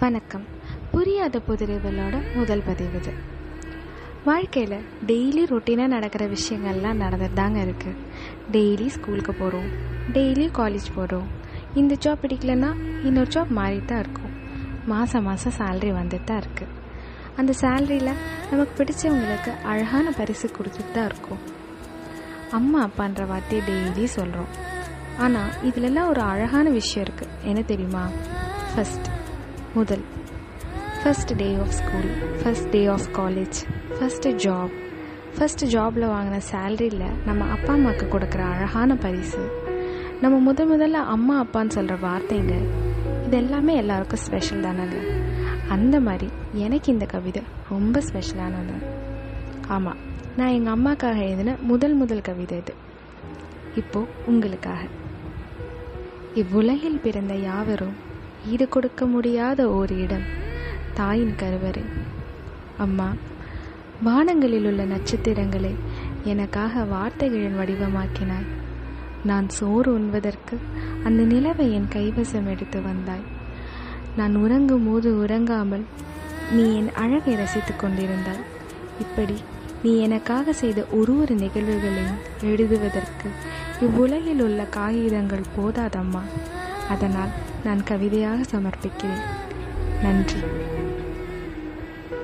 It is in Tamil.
வணக்கம். புரியாத புதிரவலோட முதல் பதிவு இது. வாழ்க்கையில் டெய்லி ரொட்டீனாக நடக்கிற விஷயங்கள்லாம் நடந்துட்டு தாங்க இருக்குது டெய்லி ஸ்கூலுக்கு போகிறோம் டெய்லி காலேஜ் போகிறோம் இந்த ஜாப் பிடிக்கலன்னா இன்னொரு ஜாப் மாறிட்டு தான் இருக்கும். மாதம் மாதம் சேல்ரி வந்துட்டு தான் இருக்குது அந்த சேல்ரியில் நமக்கு பிடிச்சவங்களுக்கு அழகான பரிசு கொடுத்துட்டு தான் இருக்கும். அம்மா அப்பான்ற வார்த்தையை டெய்லி சொல்கிறோம் ஆனால் இதுலலாம் ஒரு அழகான விஷயம் இருக்குது என்ன தெரியுமா? ஃபஸ்ட் முதல். First day of school first day of college first job first ஜாபில் வாங்கின சேலரியில் நம்ம அப்பா அம்மாவுக்கு கொடுக்குற அழகான பரிசு. நம்ம முத முதல்ல அம்மா அப்பான்னு சொல்கிற வார்த்தைங்க இது எல்லாமே எல்லாருக்கும் ஸ்பெஷல் தானேங்க. அந்த மாதிரி எனக்கு இந்த கவிதை ரொம்ப ஸ்பெஷலானது ஆமாம் நான் எங்கள் அம்மாக்காக எழுதின முதல் முதல் கவிதை இது. இப்போ உங்களுக்காக. இவ்வுலகில் பிறந்த யாவரும் ஈடு கொடுக்க முடியாத ஓர் இடம் தாயின் கருவறை. அம்மா வானங்களில் உள்ள நட்சத்திரங்களை எனக்காக வார்த்தைகளின் வடிவமாக்கினாய். நான் சோறு உண்வதற்கு அந்த நிலவை என் கைவசம் எடுத்து வந்தாய். நான் உறங்கும் போது உறங்காமல் நீ என் அழகை ரசித்துக் கொண்டிருந்தாய். இப்படி நீ எனக்காக செய்த ஒரு ஒரு நிகழ்வுகளையும் எழுதுவதற்கு இவ்வுலகில் உள்ள காகிதங்கள் போதாதம்மா. அதனால் நான் கவிதையாக சமர்ப்பிக்கிறேன். நன்றி.